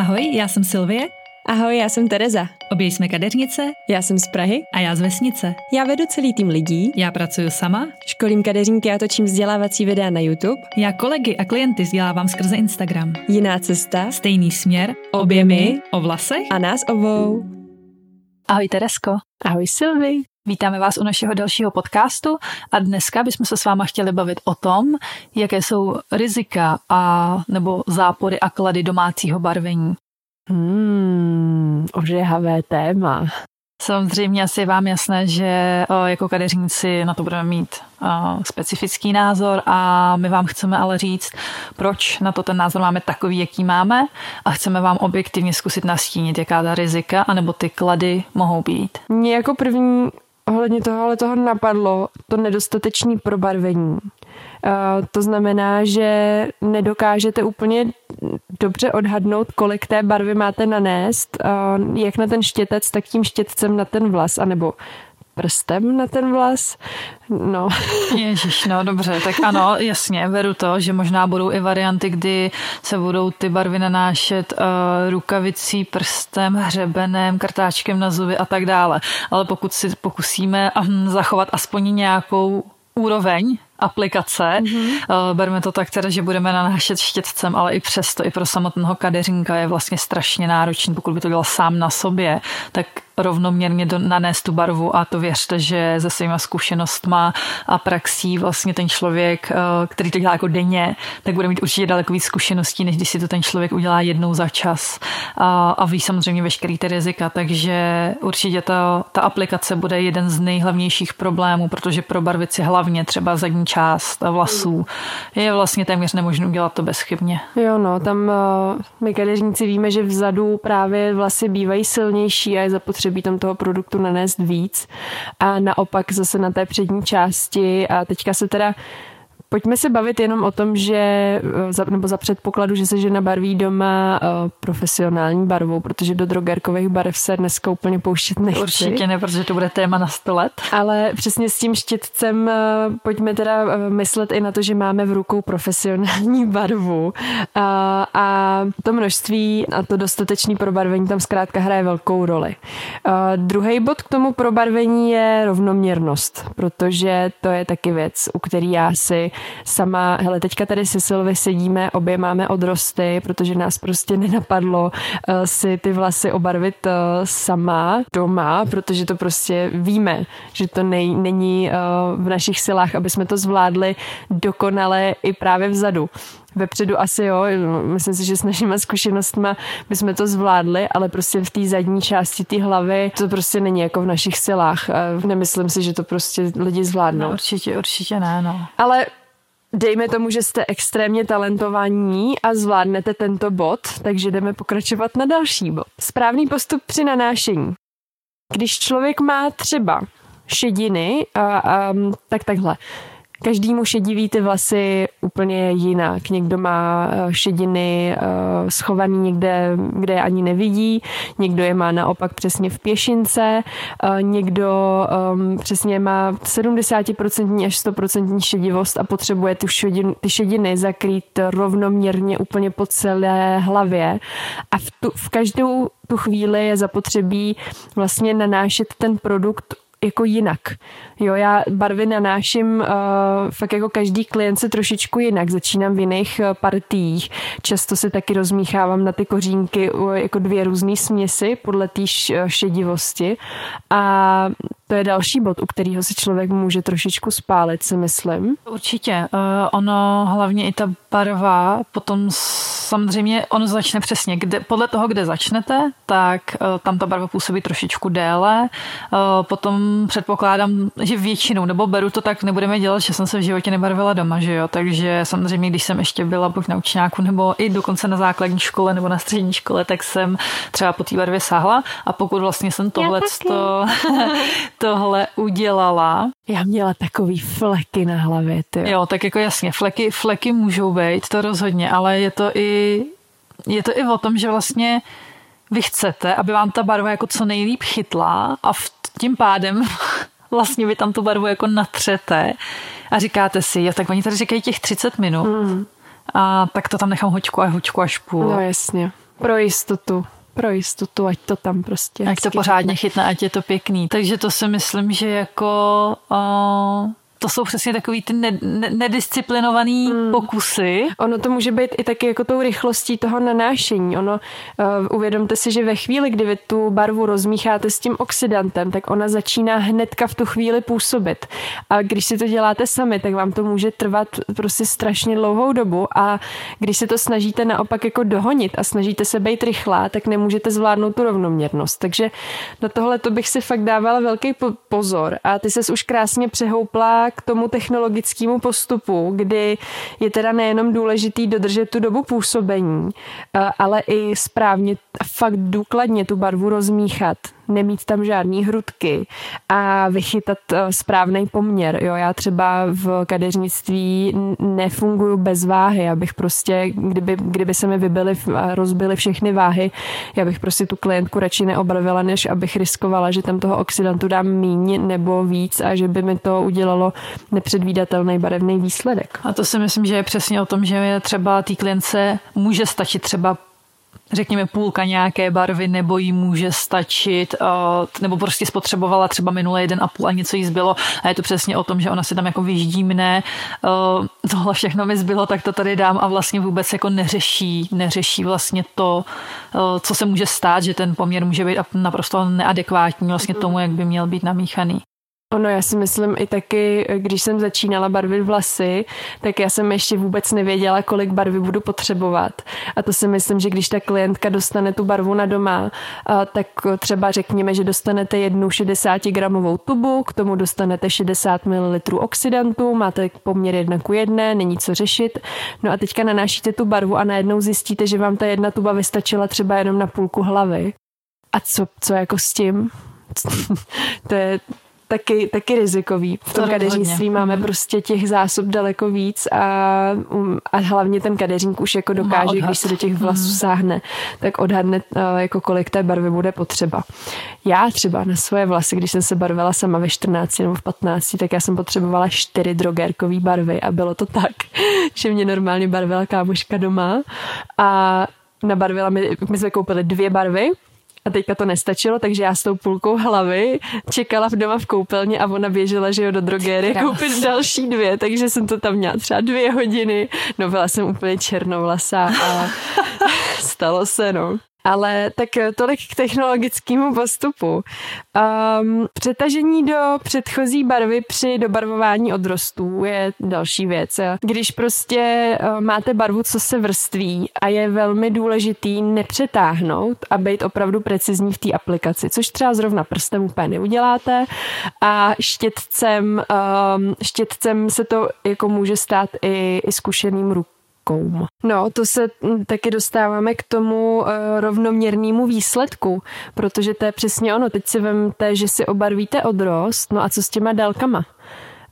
Ahoj, já jsem Silvie. Ahoj, já jsem Tereza. Obě jsme kadeřnice. Já jsem z Prahy. A já z vesnice. Já vedu celý tým lidí. Já pracuji sama. Školím kadeřníky a točím vzdělávací videa na YouTube. Já kolegy a klienty vzdělávám skrze Instagram. Jiná cesta. Stejný směr. Obě my. O vlasech. A nás obou. Ahoj Teresko. Ahoj Silvi. Vítáme vás u našeho dalšího podcastu a dneska bychom se s váma chtěli bavit o tom, jaké jsou rizika a nebo zápory a klady domácího barvení. Hmm, ožehavé téma. Samozřejmě asi je vám jasné, že jako kadeřníci na to budeme mít specifický názor a my vám chceme ale říct, proč na to ten názor máme takový, jaký máme a chceme vám objektivně zkusit nastínit, jaká ta rizika anebo ty klady mohou být. Mě jako první ohledně toho ale toho napadlo to nedostatečné probarvení. Uh, to znamená, že nedokážete úplně dobře odhadnout, kolik té barvy máte nanést, uh, jak na ten štětec, tak tím štětcem na ten vlas, anebo prstem na ten vlas. No. Ježíš, no dobře, tak ano, jasně, beru to, že možná budou i varianty, kdy se budou ty barvy nanášet uh, rukavicí, prstem, hřebenem, kartáčkem na zuby a tak dále. Ale pokud si pokusíme um, zachovat aspoň nějakou úroveň aplikace. Mm-hmm. Berme to tak teda, že budeme nanášet štětcem, ale i přesto, i pro samotného kadeřínka je vlastně strašně náročný, pokud by to dělal sám na sobě, tak rovnoměrně do, nanést tu barvu a to věřte, že se svýma zkušenostma a praxí vlastně ten člověk, eh, který to dělá jako denně, tak bude mít určitě daleko víc zkušeností, než když si to ten člověk udělá jednou za čas a, a ví samozřejmě veškerý ty rizika, takže určitě ta, ta aplikace bude jeden z nejhlavnějších problémů, protože pro barvici hlavně třeba zadní část vlasů je vlastně téměř nemožné udělat to bezchybně. Jo no, tam uh, my kadeřníci víme, že vzadu právě vlasy bývají silnější a je zapotřebí zapotřebí tam toho produktu nanést víc. A naopak zase na té přední části a teďka se teda Pojďme se bavit jenom o tom, že, eh, nebo za předpokladu, že se žena barví doma uh, profesionální barvou, protože do drogerkových barev se dneska úplně pouštět nechci. Určitě ne, protože to bude téma na 100 let. Ale přesně s tím štětcem uh, pojďme teda myslet i na to, že máme v rukou profesionální barvu a to množství a to dostatečné probarvení tam zkrátka hraje velkou roli. Druhý bod k tomu probarvení je rovnoměrnost, protože to je taky věc, u který já si sama, hele, teďka tady se Silvy sedíme, obě máme odrosty, protože nás prostě nenapadlo uh, si ty vlasy obarvit uh, sama doma, protože to prostě víme, že to nej, není uh, v našich silách, aby jsme to zvládli dokonale i právě vzadu. Vepředu asi jo, myslím si, že s našimi zkušenostmi bychom to zvládli, ale prostě v té zadní části té hlavy to prostě není jako v našich silách. Nemyslím si, že to prostě lidi zvládnou. No, určitě, určitě ne, no. Ale Dejme tomu, že jste extrémně talentovaní a zvládnete tento bod, takže jdeme pokračovat na další bod. Správný postup při nanášení. Když člověk má třeba šediny, a, a, tak takhle. Každýmu šediví ty vlasy úplně jinak. Někdo má eh, šediny eh, schovaný někde, kde je ani nevidí, někdo je má naopak přesně v pěšince, eh, někdo ehm, přesně má 70% až 100% šedivost a potřebuje ty šediny, ty šediny zakrýt rovnoměrně úplně po celé hlavě. A v, tu, v každou tu chvíli je zapotřebí vlastně nanášet ten produkt jako jinak. Jo, já barvy nanáším uh, fakt jako každý klient se trošičku jinak. Začínám v jiných uh, partiích. Často si taky rozmíchávám na ty kořínky uh, jako dvě různé směsi podle té šedivosti. A to je další bod, u kterého si člověk může trošičku spálit, si myslím. Určitě. Uh, ono, hlavně i ta barva, potom samozřejmě ono začne přesně, kde, podle toho, kde začnete, tak uh, tam ta barva působí trošičku déle. Uh, potom předpokládám, že většinou, nebo beru to tak, nebudeme dělat, že jsem se v životě nebarvila doma, že jo, takže samozřejmě, když jsem ještě byla buď na učňáku, nebo i dokonce na základní škole, nebo na střední škole, tak jsem třeba po té barvě sáhla a pokud vlastně jsem tohle tohle udělala. Já měla takový fleky na hlavě, ty. Jo, tak jako jasně, fleky, fleky můžou být, to rozhodně, ale je to i, je to i o tom, že vlastně vy chcete, aby vám ta barva jako co nejlíp chytla a v, tím pádem vlastně vy tam tu barvu jako natřete a říkáte si, jo, tak oni tady říkají těch 30 minut mm. a tak to tam nechám hoďku a hoďku až půl. No jasně. Pro jistotu pro jistotu, ať to tam prostě... Ať to pořádně chytne, ať je to pěkný. Takže to si myslím, že jako... Uh to jsou přesně takový ty ne, ne, nedisciplinovaný hmm. pokusy. Ono to může být i taky jako tou rychlostí toho nanášení. Ono, uh, uvědomte si, že ve chvíli, kdy vy tu barvu rozmícháte s tím oxidantem, tak ona začíná hnedka v tu chvíli působit. A když si to děláte sami, tak vám to může trvat prostě strašně dlouhou dobu a když se to snažíte naopak jako dohonit a snažíte se být rychlá, tak nemůžete zvládnout tu rovnoměrnost. Takže na tohle to bych si fakt dávala velký pozor. A ty ses už krásně přehoupla k tomu technologickému postupu, kdy je teda nejenom důležitý dodržet tu dobu působení, eh, ale i správně, fakt důkladně tu barvu rozmíchat nemít tam žádný hrudky a vychytat eh, správný poměr. Jo, já třeba v kadeřnictví nefunguju bez váhy, abych prostě, kdyby, kdyby se mi vybily rozbily všechny váhy, já bych prostě tu klientku radši neobarvila, než abych riskovala, že tam toho oxidantu dám míň nebo víc a že by mi to udělalo nepředvídatelný barevný výsledek. A to si myslím, že je přesně o tom, že je třeba té klientce může stačit třeba řekněme půlka nějaké barvy, nebo jí může stačit, nebo prostě spotřebovala třeba minulé jeden a půl a něco jí zbylo a je to přesně o tom, že ona si tam jako vyždímne, tohle všechno mi zbylo, tak to tady dám a vlastně vůbec jako neřeší, neřeší vlastně to, co se může stát, že ten poměr může být naprosto neadekvátní vlastně tomu, jak by měl být namíchaný. Ono, já si myslím i taky, když jsem začínala barvit vlasy, tak já jsem ještě vůbec nevěděla, kolik barvy budu potřebovat. A to si myslím, že když ta klientka dostane tu barvu na doma, tak třeba řekněme, že dostanete jednu 60 gramovou tubu, k tomu dostanete 60 ml oxidantu, máte poměr jedna ku jedné, není co řešit. No a teďka nanášíte tu barvu a najednou zjistíte, že vám ta jedna tuba vystačila třeba jenom na půlku hlavy. A co, co jako s tím? to je taky, taky rizikový. V tom kadeřnictví máme prostě těch zásob daleko víc a, um, a hlavně ten kadeřník už jako dokáže, když se do těch vlasů mm. sáhne, tak odhadne uh, jako kolik té barvy bude potřeba. Já třeba na svoje vlasy, když jsem se barvila sama ve 14 nebo v 15, tak já jsem potřebovala čtyři drogérkové barvy a bylo to tak, že mě normálně barvila kámoška doma a nabarvila mi, my jsme koupili dvě barvy a teďka to nestačilo, takže já s tou půlkou hlavy čekala v doma v koupelně a ona běžela, že jo, do drogéry koupit další dvě, takže jsem to tam měla třeba dvě hodiny. No byla jsem úplně černovlasá a stalo se, no. Ale tak tolik k technologickému postupu. Um, přetažení do předchozí barvy při dobarvování odrostů je další věc. Když prostě uh, máte barvu, co se vrství a je velmi důležitý nepřetáhnout a být opravdu precizní v té aplikaci, což třeba zrovna prstem úplně neuděláte a štětcem, um, štětcem se to jako může stát i, i zkušeným rukou koum. No, to se mm, taky dostáváme k tomu uh, rovnoměrnému výsledku, protože to je přesně ono. Teď si vemte, že si obarvíte odrost, no a co s těma délkama?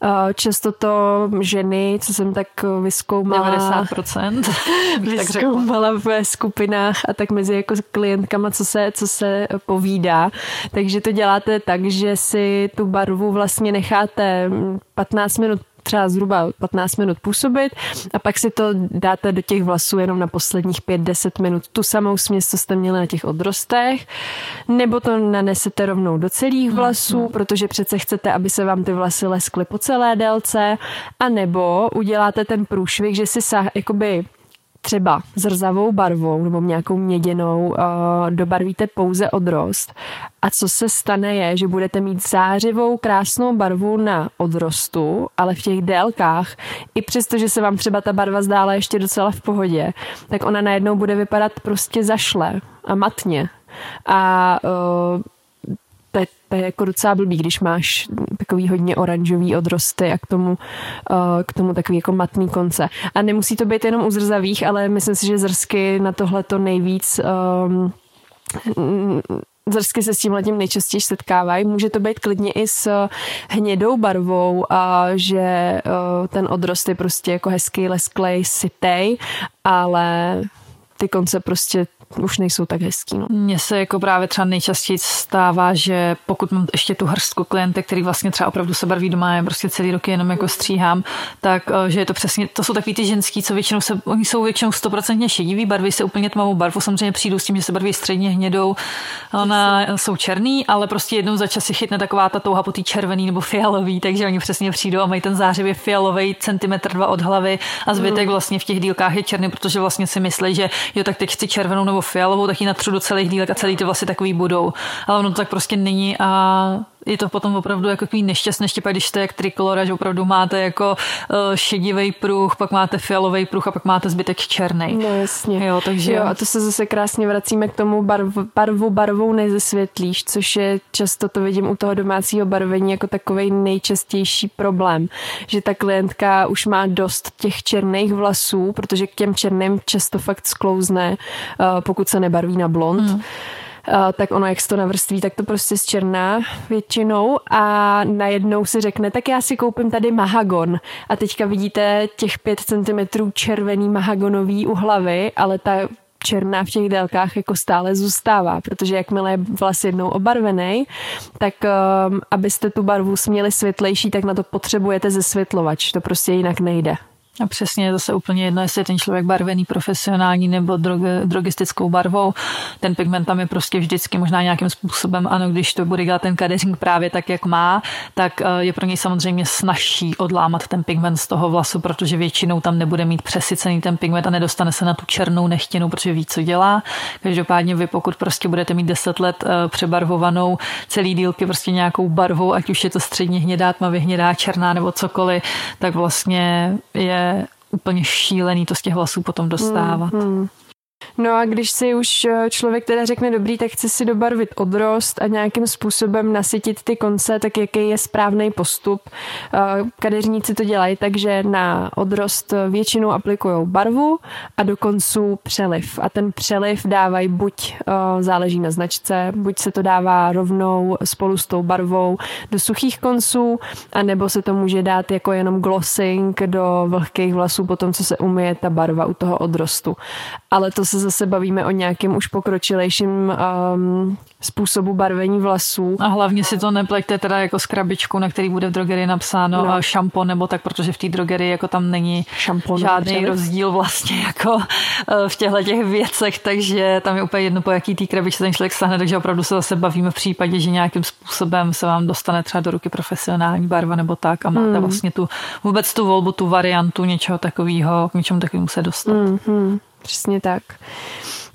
Eh, často to ženy, co jsem tak vyskoumala, 90%, vyskoumala ve skupinách a tak mezi jako klientkama, co se, co se povídá. Takže to děláte tak, že si tu barvu vlastně necháte 15 minut třeba zhruba 15 minut působit a pak si to dáte do těch vlasů jenom na posledních 5-10 minut tu samou směs, co jste měli na těch odrostech, nebo to nanesete rovnou do celých vlasů, mm. protože přece chcete, aby se vám ty vlasy leskly po celé délce, a nebo uděláte ten průšvih, že si sa, jakoby třeba zrzavou barvou nebo nějakou měděnou uh, dobarvíte pouze odrost. A co se stane je, že budete mít zářivou krásnou barvu na odrostu, ale v těch délkách, i přesto, že se vám třeba ta barva zdála ještě docela v pohodě, tak ona najednou bude vypadat prostě zašle a matně. A uh, to je, to je jako docela blbý, když máš takový hodně oranžový odrosty a k tomu, uh, k tomu takový jako matný konce. A nemusí to být jenom u zrzavých, ale myslím si, že zrsky na tohle to nejvíc um, zrsky se s tím letím nejčastěji setkávají. Může to být klidně i s hnědou barvou a že uh, ten odrost je prostě jako hezký, lesklej, sytej, ale ty konce prostě už nejsou tak hezký. No. Mně se jako právě třeba nejčastěji stává, že pokud mám ještě tu hrstku klientek, který vlastně třeba opravdu se barví doma, já prostě celý rok jenom jako stříhám, tak eh, že je to přesně, to jsou takový ty ženský, co většinou se, oni jsou většinou stoprocentně šedivý, barví se úplně tmavou barvu, samozřejmě přijdu s tím, že se barví středně hnědou, ona jsou černý, ale prostě jednou za čas si chytne taková ta touha po té červený nebo fialový, takže oni přesně přijdou a mají ten zářivě fialový centimetr dva od hlavy a zbytek mm. vlastně v těch dílkách je černý, protože vlastně si myslí, že jo, tak teď chci červenou nebo fialovou, tak ji natřu do celých dílek a celý ty vlastně takový budou. Ale ono to tak prostě není a je to potom opravdu jako takový nešťastný štěpa, když jste jak trikolora, že opravdu máte jako uh, šedivý pruh, pak máte fialový pruh a pak máte zbytek černý. No jasně. Jo, takže... jo, a to se zase krásně vracíme k tomu barv, barvu barvou nezesvětlíš, což je často to vidím u toho domácího barvení jako takový nejčastější problém, že ta klientka už má dost těch černých vlasů, protože k těm černým často fakt sklouzne, uh, pokud se nebarví na blond. Hmm tak ono, jak se to navrství, tak to prostě zčerná většinou a najednou si řekne, tak já si koupím tady mahagon a teďka vidíte těch 5 cm červený mahagonový u hlavy, ale ta černá v těch délkách jako stále zůstává, protože jakmile je vlas jednou obarvený, tak um, abyste tu barvu směli světlejší, tak na to potřebujete zesvětlovač, to prostě jinak nejde. A přesně zase úplně jedno, jestli je ten člověk barvený profesionální nebo drog, drogistickou barvou. Ten pigment tam je prostě vždycky možná nějakým způsobem, ano, když to bude dělat ten kadeřink právě tak, jak má, tak eh, je pro něj samozřejmě snažší odlámat ten pigment z toho vlasu, protože většinou tam nebude mít přesycený ten pigment a nedostane se na tu černou nechtěnou, protože ví, co dělá. Každopádně vy, pokud prostě budete mít 10 let eh, přebarvovanou celý dílky prostě nějakou barvou, ať už je to středně hnědá, tmavě hnědá, černá nebo cokoliv, tak vlastně je úplně šílený to z těch hlasů potom dostávat. Mm, mm. No a když si už eh, člověk teda řekne dobrý, tak chce si dobarvit odrost a nějakým způsobem nasytit ty konce, tak jaký je správný postup. Eh, kadeřníci to dělají takže na odrost většinou aplikují barvu a do konců přeliv. A ten přeliv dávají buď, eh, záleží na značce, buď se to dává rovnou spolu s tou barvou do suchých konců, anebo se to může dát jako jenom glossing do vlhkých vlasů potom, co se umije ta barva u toho odrostu. Ale to se zase bavíme o nějakém už pokročilejším um, způsobu barvení vlasů. A hlavně si to nepleťte teda jako s krabičkou, na který bude v drogerii napsáno no. šampon nebo tak, protože v té drogerii jako tam není šampon, žádný přeli. rozdíl vlastně jako eh, v těchto těch věcech, takže tam je úplně jedno, po jaký té krabičce ten člověk stane, takže opravdu se zase bavíme v případě, že nějakým způsobem se vám dostane třeba do ruky profesionální barva nebo tak a máte hmm. vlastně tu vůbec tu volbu, tu variantu něčeho takového, k něčemu takovému se dostat. Hmm, hmm. Přesně tak.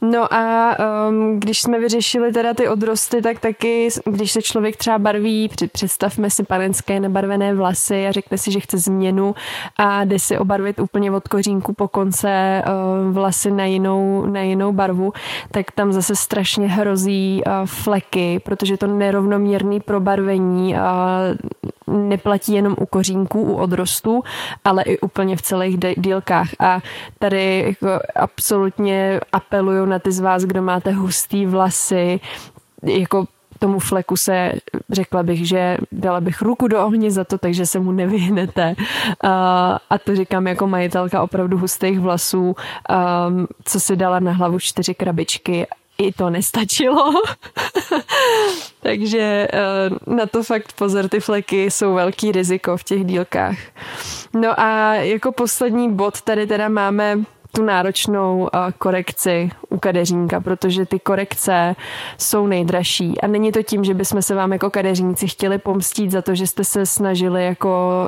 No a um, když jsme vyřešili teda ty odrosty, tak taky, když se člověk třeba barví, představme si panenské nebarvené vlasy a řekne si, že chce změnu a jde si obarvit úplně od kořínku po konce uh, vlasy na jinou, na jinou barvu, tak tam zase strašně hrozí uh, fleky, protože to nerovnoměrné probarvení uh, neplatí jenom u kořínků, u odrostů, ale i úplně v celých dílkách. A tady jako absolutně apeluju na ty z vás, kdo máte hustý vlasy, jako tomu fleku se řekla bych, že dala bych ruku do ohně za to, takže se mu nevyhnete. A, to říkám jako majitelka opravdu hustých vlasů, co si dala na hlavu čtyři krabičky i to nestačilo. Takže uh, na to fakt pozor, ty fleky jsou velký riziko v těch dílkách. No a jako poslední bod tady teda máme tu náročnou korekci u kadeřínka, protože ty korekce jsou nejdražší. A není to tím, že bychom se vám jako kadeřníci chtěli pomstít za to, že jste se snažili jako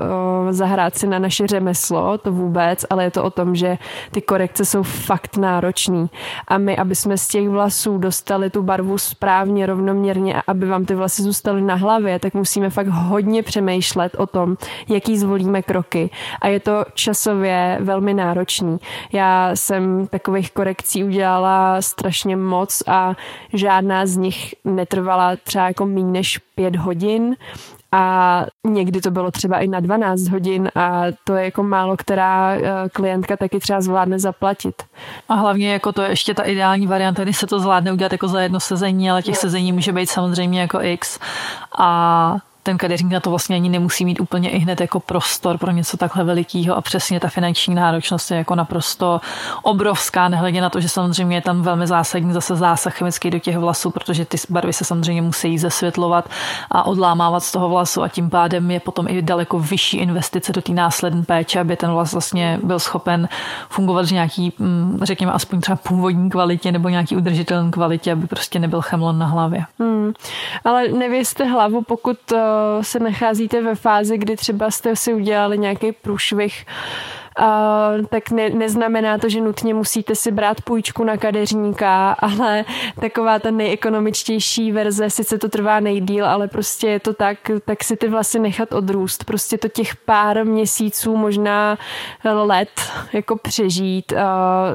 zahrát si na naše řemeslo, to vůbec, ale je to o tom, že ty korekce jsou fakt náročný. A my, aby jsme z těch vlasů dostali tu barvu správně, rovnoměrně a aby vám ty vlasy zůstaly na hlavě, tak musíme fakt hodně přemýšlet o tom, jaký zvolíme kroky. A je to časově velmi náročný. Já jsem takových korekcí udělala strašně moc a žádná z nich netrvala třeba jako méně než pět hodin. A někdy to bylo třeba i na 12 hodin a to je jako málo, která eh, klientka taky třeba zvládne zaplatit. A hlavně jako to je ještě ta ideální varianta, kdy se to zvládne udělat jako za jedno sezení, ale těch sezení může být samozřejmě jako x. A ten kadeřník na to vlastně ani nemusí mít úplně i hned jako prostor pro něco takhle velikého a přesně ta finanční náročnost je jako naprosto obrovská, nehledě na to, že samozřejmě je tam velmi zásadní zase zásah chemický do těch vlasů, protože ty barvy se samozřejmě musí zesvětlovat a odlámávat z toho vlasu a tím pádem je potom i daleko vyšší investice do té následné péče, aby ten vlas vlastně byl schopen fungovat v nějaký, mm, řekněme, aspoň třeba původní kvalitě nebo nějaký udržitelné kvalitě, aby prostě nebyl chemlon na hlavě. Hmm. Ale nevěste hlavu, pokud uh, se nacházíte ve fázi, kdy třeba jste si udělali nějaký průšvih Tak ne, neznamená to, že nutně musíte si brát půjčku na kadeřníka, ale taková ta nejekonomičtější verze, sice to trvá nejdíl, ale prostě je to tak, tak si ty vlasy nechat odrůst. Prostě to těch pár měsíců, možná let jako přežít, uh,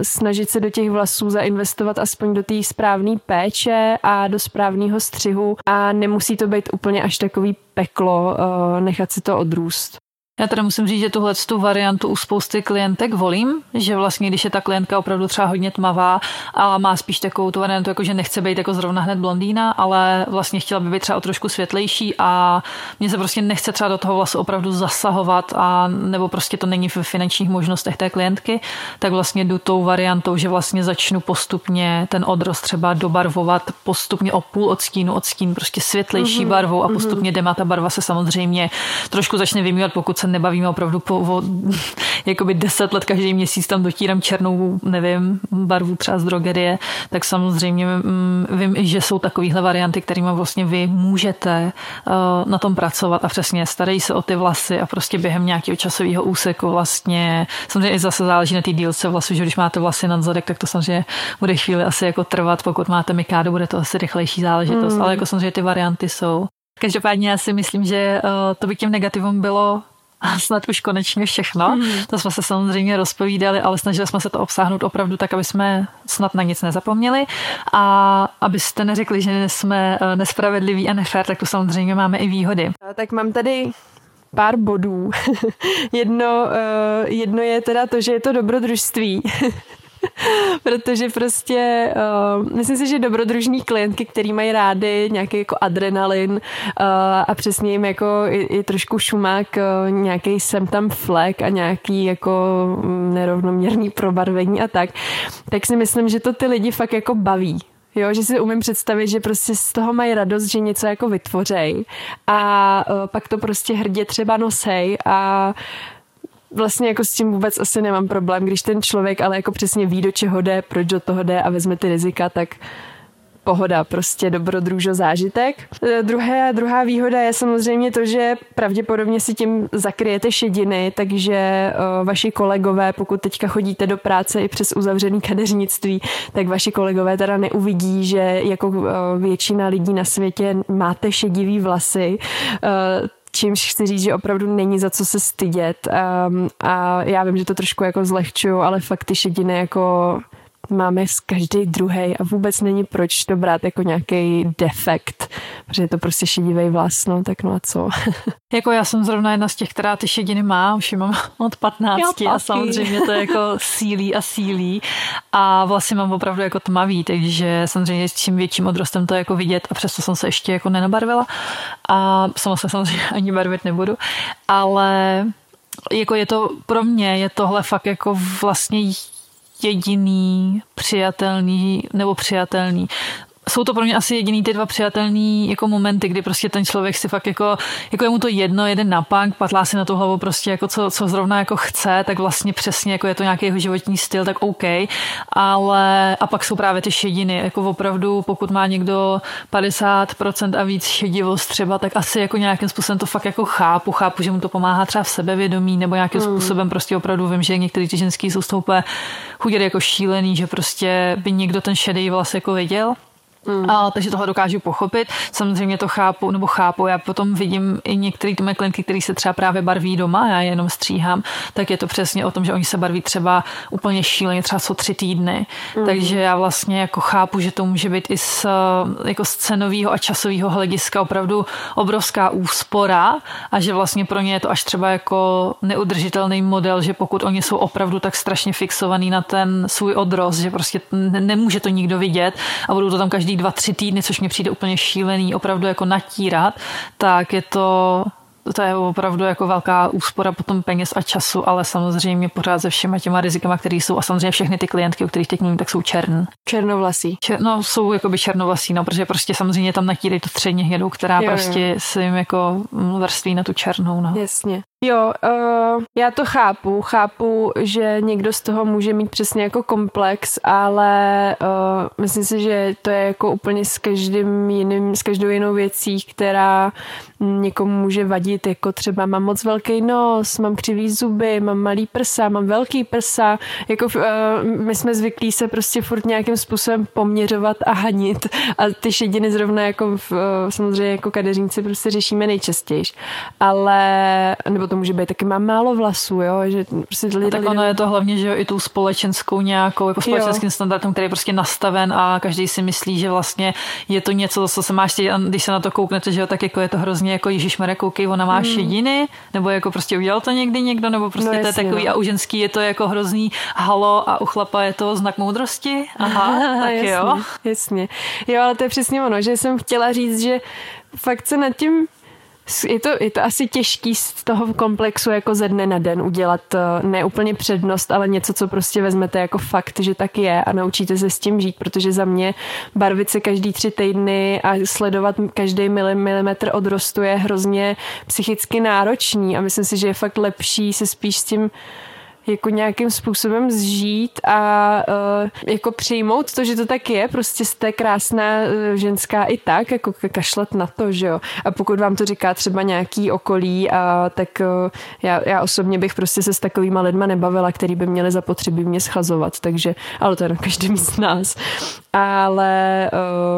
snažit se do těch vlasů zainvestovat aspoň do té správné péče a do správného střihu a nemusí to být úplně až takový peklo nechat si to odrůst. Já teda musím říct, že tuhle tu variantu u spousty klientek volím, že vlastně, když je ta klientka opravdu třeba hodně tmavá, a má spíš takovou tu variantu, jako že nechce být jako zrovna hned blondýna, ale vlastně chtěla by být třeba o trošku světlejší a mě se prostě nechce třeba do toho vlasu opravdu zasahovat a nebo prostě to není v finančních možnostech té klientky, tak vlastně jdu tou variantou, že vlastně začnu postupně ten odrost třeba dobarvovat postupně o půl odstínu, odstín prostě světlejší mm-hmm. barvou a mhm. postupně mm-hmm. ta barva se samozřejmě trošku začne vymývat, pokud se nebavíme opravdu po o, jakoby deset let každý měsíc tam dotírám černou, nevím, barvu třeba z drogerie, tak samozřejmě mm, vím, že jsou takovéhle varianty, kterými vlastně vy můžete uh, na tom pracovat a přesně starají se o ty vlasy a prostě během nějakého časového úseku vlastně, samozřejmě zase záleží na té dílce vlasů, že když máte vlasy nad zadek, tak to samozřejmě bude chvíli asi jako trvat, pokud máte mikádu, bude to asi rychlejší záležitost, mm. ale jako samozřejmě ty varianty jsou. Každopádně já si myslím, že uh, to by tím negativem bylo snad už konečně všechno. Hmm. To jsme se samozřejmě rozpovídali, ale snažili jsme se to obsáhnout opravdu tak, aby jsme snad na nic nezapomněli a abyste neřekli, že jsme eh, nespravedliví a nefér, tak to samozřejmě máme i výhody. Tak mám tady pár bodů. jedno, uh, jedno je teda to, že je to dobrodružství. Protože prostě uh, myslím si, že dobrodružní klientky, který mají rády nějaký jako adrenalin uh, a přesně jim jako i, i trošku šumák, uh, nějaký sem tam flek a nějaký jako nerovnoměrný probarvení a tak, tak si myslím, že to ty lidi fakt jako baví. Jo, že si umím představit, že prostě z toho mají radost, že něco jako vytvořej a uh, pak to prostě hrdě třeba nosej a vlastně jako s tím vůbec asi nemám problém, když ten člověk ale jako přesně ví, do čeho jde, proč do toho jde a vezme ty rizika, tak pohoda, prostě dobrodružo zážitek. E, druhé, druhá výhoda je samozřejmě to, že pravděpodobně si tím zakryjete šediny, takže o, vaši kolegové, pokud teďka chodíte do práce i přes uzavřený kadeřnictví, tak vaši kolegové teda neuvidí, že jako o, většina lidí na světě máte šedivý vlasy. O, čímž chci říct, že opravdu není za co se stydět. Um, a já vím, že to trošku jako zlehčuju, ale fakt ty šediny jako máme z každý druhý a vůbec není proč to brát jako nějaký defekt, protože je to prostě šedivý vlas, no tak no a co. jako já jsem zrovna jedna z těch, která ty šediny má, už mám od 15 a samozřejmě to jako sílí a sílí. A vlasy mám opravdu jako tmavý, takže samozřejmě s čím větším odrostem to jako vidět a přesto jsem se ještě jako nenabarvila. A sama se samozřejmě ani barvit nebudu, ale jako je to pro mě, je tohle fakt jako vlastně jediný přijatelný nebo přijatelný jsou to pro mě asi jediný ty dva přijatelný jako momenty, kdy prostě ten člověk si fakt jako, jako je mu to jedno, jeden na punk, patlá si na tu hlavu prostě jako co, co zrovna jako chce, tak vlastně přesně jako je to nějaký jeho životní styl, tak OK, ale a pak jsou právě ty šediny, jako opravdu pokud má někdo 50% a víc šedivost třeba, tak asi jako nějakým způsobem to fakt jako chápu, chápu, že mu to pomáhá třeba v sebevědomí nebo nějakým mm. způsobem prostě opravdu vím, že některý ty ženský jsou z toho chuděry jako šílený, že prostě by někdo ten šedý vlas jako viděl Mm. A, takže tohle dokážu pochopit. Samozřejmě to chápu, nebo chápu, já potom vidím i některé ty klientky, které se třeba právě barví doma, já jenom stříhám, tak je to přesně o tom, že oni se barví třeba úplně šíleně, třeba co tři týdny. Mm. Takže já vlastně jako chápu, že to může být i z, jako z cenového a časového hlediska opravdu obrovská úspora a že vlastně pro ně je to až třeba jako neudržitelný model, že pokud oni jsou opravdu tak strašně fixovaný na ten svůj odrost, že prostě nemůže to nikdo vidět a budou to tam každý každý dva, tři týdny, což mě přijde úplně šílený, opravdu jako natírat, tak je to to je opravdu jako velká úspora potom peněz a času, ale samozřejmě pořád se všema těma rizikama, které jsou a samozřejmě všechny ty klientky, o kterých teď mluvím, tak jsou čern. Černovlasí. Čer, no, jsou jakoby černovlasí, no, protože prostě samozřejmě tam natírají to středně hnědou, která jo, prostě jo. se jim jako vrství na tu černou. No. Jasně. Jo, uh, já to chápu. Chápu, že někdo z toho může mít přesně jako komplex, ale uh, myslím si, že to je jako úplně s každým jiným, s každou jinou věcí, která někomu může vadit, jako třeba mám moc velký nos, mám křivý zuby, mám malý prsa, mám velký prsa. Jako uh, my jsme zvyklí se prostě furt nějakým způsobem poměřovat a hanit a ty šediny zrovna jako v, uh, samozřejmě jako kadeřínci prostě řešíme nejčastěji. Ale, nebo to může být taky mám málo vlasů, jo, že prostě lidi, tak ono je to hlavně, že jo, i tu společenskou nějakou, jako společenským jo. standardem, který je prostě nastaven a každý si myslí, že vlastně je to něco, co se máš a když se na to kouknete, že jo, tak jako je to hrozně jako Ježíš koukej, ona má mm. šediny, nebo jako prostě udělal to někdy někdo, nebo prostě no, to je takový no. a u ženský je to jako hrozný halo a u chlapa je to znak moudrosti. Aha, tak jasně, jo. Jasně. Jo, ale to je přesně ono, že jsem chtěla říct, že fakt se nad tím je to, je to asi těžký z toho komplexu jako ze dne na den udělat eh, ne úplně přednost, ale něco, co prostě vezmete jako fakt, že tak je a naučíte se s tím žít, protože za mě barvit se každý tři týdny a sledovat každý milimetr odrostu je hrozně psychicky náročný a myslím si, že je fakt lepší se spíš s tím jako nějakým způsobem zžít a uh, jako přijmout to, že to tak je, prostě jste krásná uh, ženská i tak, jako kašlat na to, že jo. A pokud vám to říká třeba nějaký okolí, a tak uh, já, já osobně bych prostě se s takovýma lidma nebavila, který by měli zapotřebí mě schazovat, takže, ale to je na každém z nás. Ale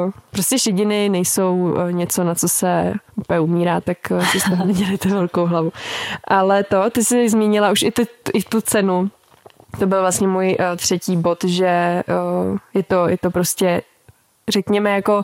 uh, prostě šediny nejsou uh, něco, na co se úplně umírá, tak uh, si z toho nedělejte velkou hlavu. Ale to, ty jsi zmínila už i, ty, i tu cenu. To byl vlastně můj uh, třetí bod, že uh, je, to, je to prostě řekněme jako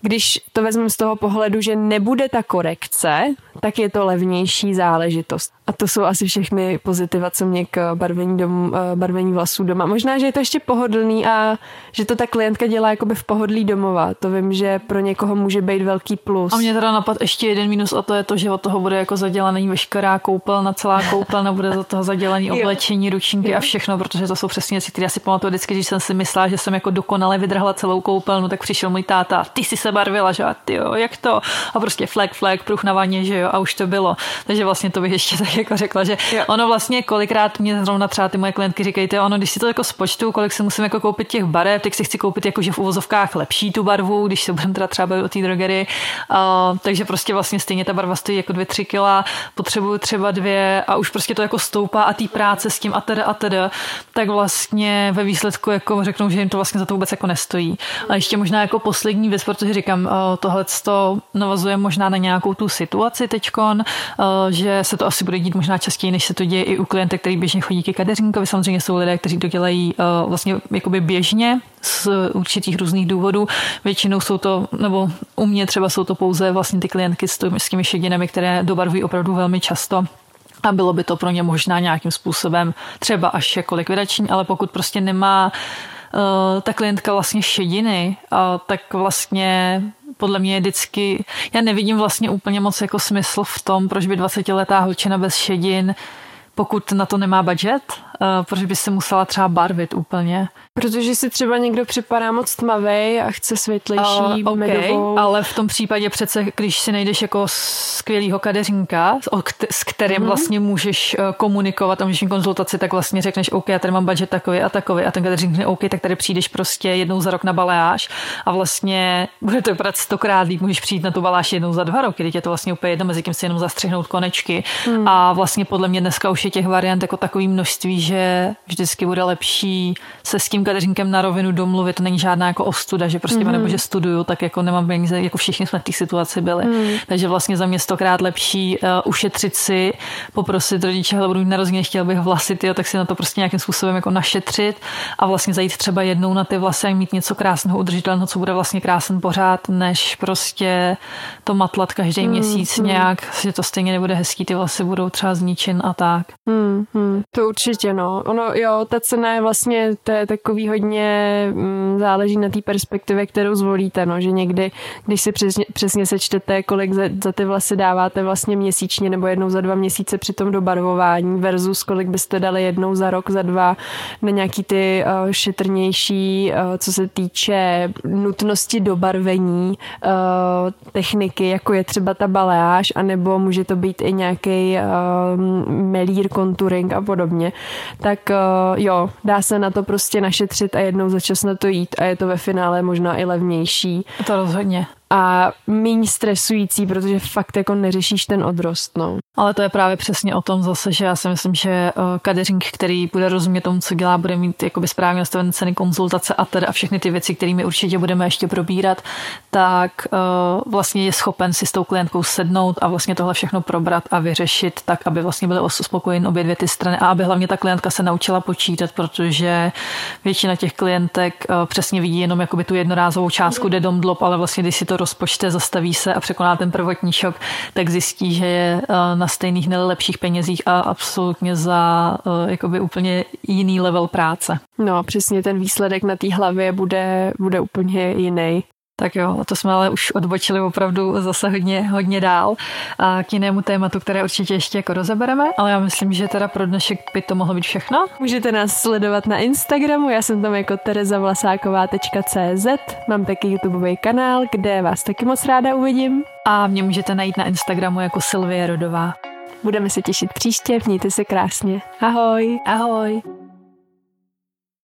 když to vezmu z toho pohledu, že nebude ta korekce, tak je to levnější záležitost. A to jsou asi všechny pozitiva, co mě k barvení, dom, eh, barvení vlasů doma. Možná, že je to ještě pohodlný a že to ta klientka dělá jakoby v pohodlí domova. To vím, že pro někoho může být velký plus. A mě teda napad ještě jeden minus a to je to, že od toho bude jako zadělaný veškerá koupelna, celá koupelna, bude za toho zadělaný oblečení, ručníky a všechno, protože to jsou přesně věci, které si pamatuju vždycky, když jsem si myslela, že jsem jako dokonale vydrhla celou koupelnu, tak přišel můj táta, ty si se barvila, že jo, jak to? A prostě flag, flag, pruh na vaně, že jo, a už to bylo. Takže vlastně to bych ještě tak jako řekla, že jo. ono vlastně kolikrát mě zrovna třeba ty moje klientky říkají, ono, když si to jako spočtu, kolik si musím jako koupit těch barev, tak si chci koupit jakože v uvozovkách lepší tu barvu, když se budeme teda třeba bavit o té drogery. Uh, takže prostě vlastně stejně ta barva stojí jako dvě, tři kila, potřebuju třeba dvě a už prostě to jako stoupá a té práce s tím a teda a teda, tak vlastně ve výsledku jako řeknou, že jim to vlastně za to vůbec jako nestojí. A ještě možná jako poslední věc, protože říkám, uh, tohle to navazuje možná na nějakou tu situaci teďkon, uh, že se to asi bude dít možná častěji, než se to děje i u klientek, který běžně chodí ke kadeřínkovi. Samozřejmě jsou lidé, kteří to dělají uh, vlastně jakoby běžně z určitých různých důvodů. Většinou jsou to, nebo u mě třeba jsou to pouze vlastně ty klientky s, těmi šedinami, které dobarvují opravdu velmi často a bylo by to pro ně možná nějakým způsobem třeba až jako likvidační, ale pokud prostě nemá ta klientka vlastně šediny, uh, tak vlastně podle mě je vždycky, já nevidím vlastně úplně moc jako smysl v tom, proč by 20-letá holčina bez šedin, pokud na to nemá budget, proč by se musela třeba barvit úplně. Protože si třeba někdo připadá moc tmavý a chce světlejší, uh, okay, medovou. Ale v tom případě přece, když si najdeš jako skvělýho kadeřínka, s kterým mm-hmm. vlastně můžeš eh, komunikovat a můžeš mít konzultaci, tak vlastně řekneš, OK, já tady mám budget takový a takový a ten kadeřník řekne, OK, tak tady přijdeš prostě jednou za rok na baláž a vlastně bude to vypadat stokrát líp, můžeš přijít na tu baláž jednou za dva roky, když je to vlastně úplně jedno, mezi tím si jenom zastřihnout konečky mm. a vlastně podle mě dneska už je těch variant jako takový množství, že vždycky bude lepší se s tím kadeřínkem na rovinu domluvit, to není žádná jako ostuda, že prostě mm-hmm. nebo že studuju, tak jako nemám peníze, jako všichni jsme v té situaci byli. Mm. Takže vlastně za mě stokrát lepší uh, ušetřit si, poprosit rodiče, hele, budu mít narozeniny, chtěl bych vlasy, tyjo, tak si na to prostě nějakým způsobem jako našetřit a vlastně zajít třeba jednou na ty vlasy a mít něco krásného, udržitelného, co bude vlastně krásný pořád, než prostě to matlat každý mm, měsíc mm. nějak, že to stejně nebude hezký, ty vlasy budou třeba zničen a tak. Mm, mm. To určitě, no no. Ono, jo, ta cena je vlastně, to je takový hodně, mm, záleží na té perspektivě, kterou zvolíte, no, že někdy, když si přesně, přesně sečtete, kolik za, za ty vlasy dáváte vlastně měsíčně nebo jednou za dva měsíce při tom dobarvování versus kolik byste dali jednou za rok, za dva na nějaký ty uh, šetrnější, uh, co se týče nutnosti dobarvení uh, techniky, jako je třeba ta baleáž, anebo může to být i nějaký uh, melír, contouring a podobně, tak uh, jo, dá se na to prostě našetřit a jednou za čas na to jít a je to ve finále možná i levnější. To rozhodně a méně stresující, protože fakt jako neřešíš ten odrost. No. Ale to je právě přesně o tom zase, že já si myslím, že eh, kadeřink, který bude rozumět tomu, co dělá, bude mít jakoby správně nastavené ceny konzultace a a všechny ty věci, kterými určitě budeme ještě probírat, tak uh, vlastně je schopen si s tou klientkou sednout a vlastně tohle všechno probrat a vyřešit tak, aby vlastně byly spokojeny obě dvě ty strany a aby hlavně ta klientka se naučila počítat, protože většina těch klientek uh, přesně vidí jenom jakoby tu jednorázovou částku, jde dom ale vlastně když si to rozpočte, zastaví se a překoná ten prvotní šok, tak zjistí, že je eh, na stejných nejlepších penězích a absolutně za eh, jakoby úplně jiný level práce. No, přesně ten výsledek na té hlavě bude, bude úplně jiný. Tak jo, to jsme ale už odbočili opravdu zase hodně, hodně dál a k jinému tématu, které určitě ještě jako rozebereme, ale já myslím, že teda pro dnešek by to mohlo být všechno. Můžete nás sledovat na Instagramu, já jsem tam jako terezavlasáková.cz, mám taky YouTubeový kanál, kde vás taky moc ráda uvidím. A mě můžete najít na Instagramu jako Silvie Rodová. Budeme se těšit příště, mějte se krásně. Ahoj. Ahoj.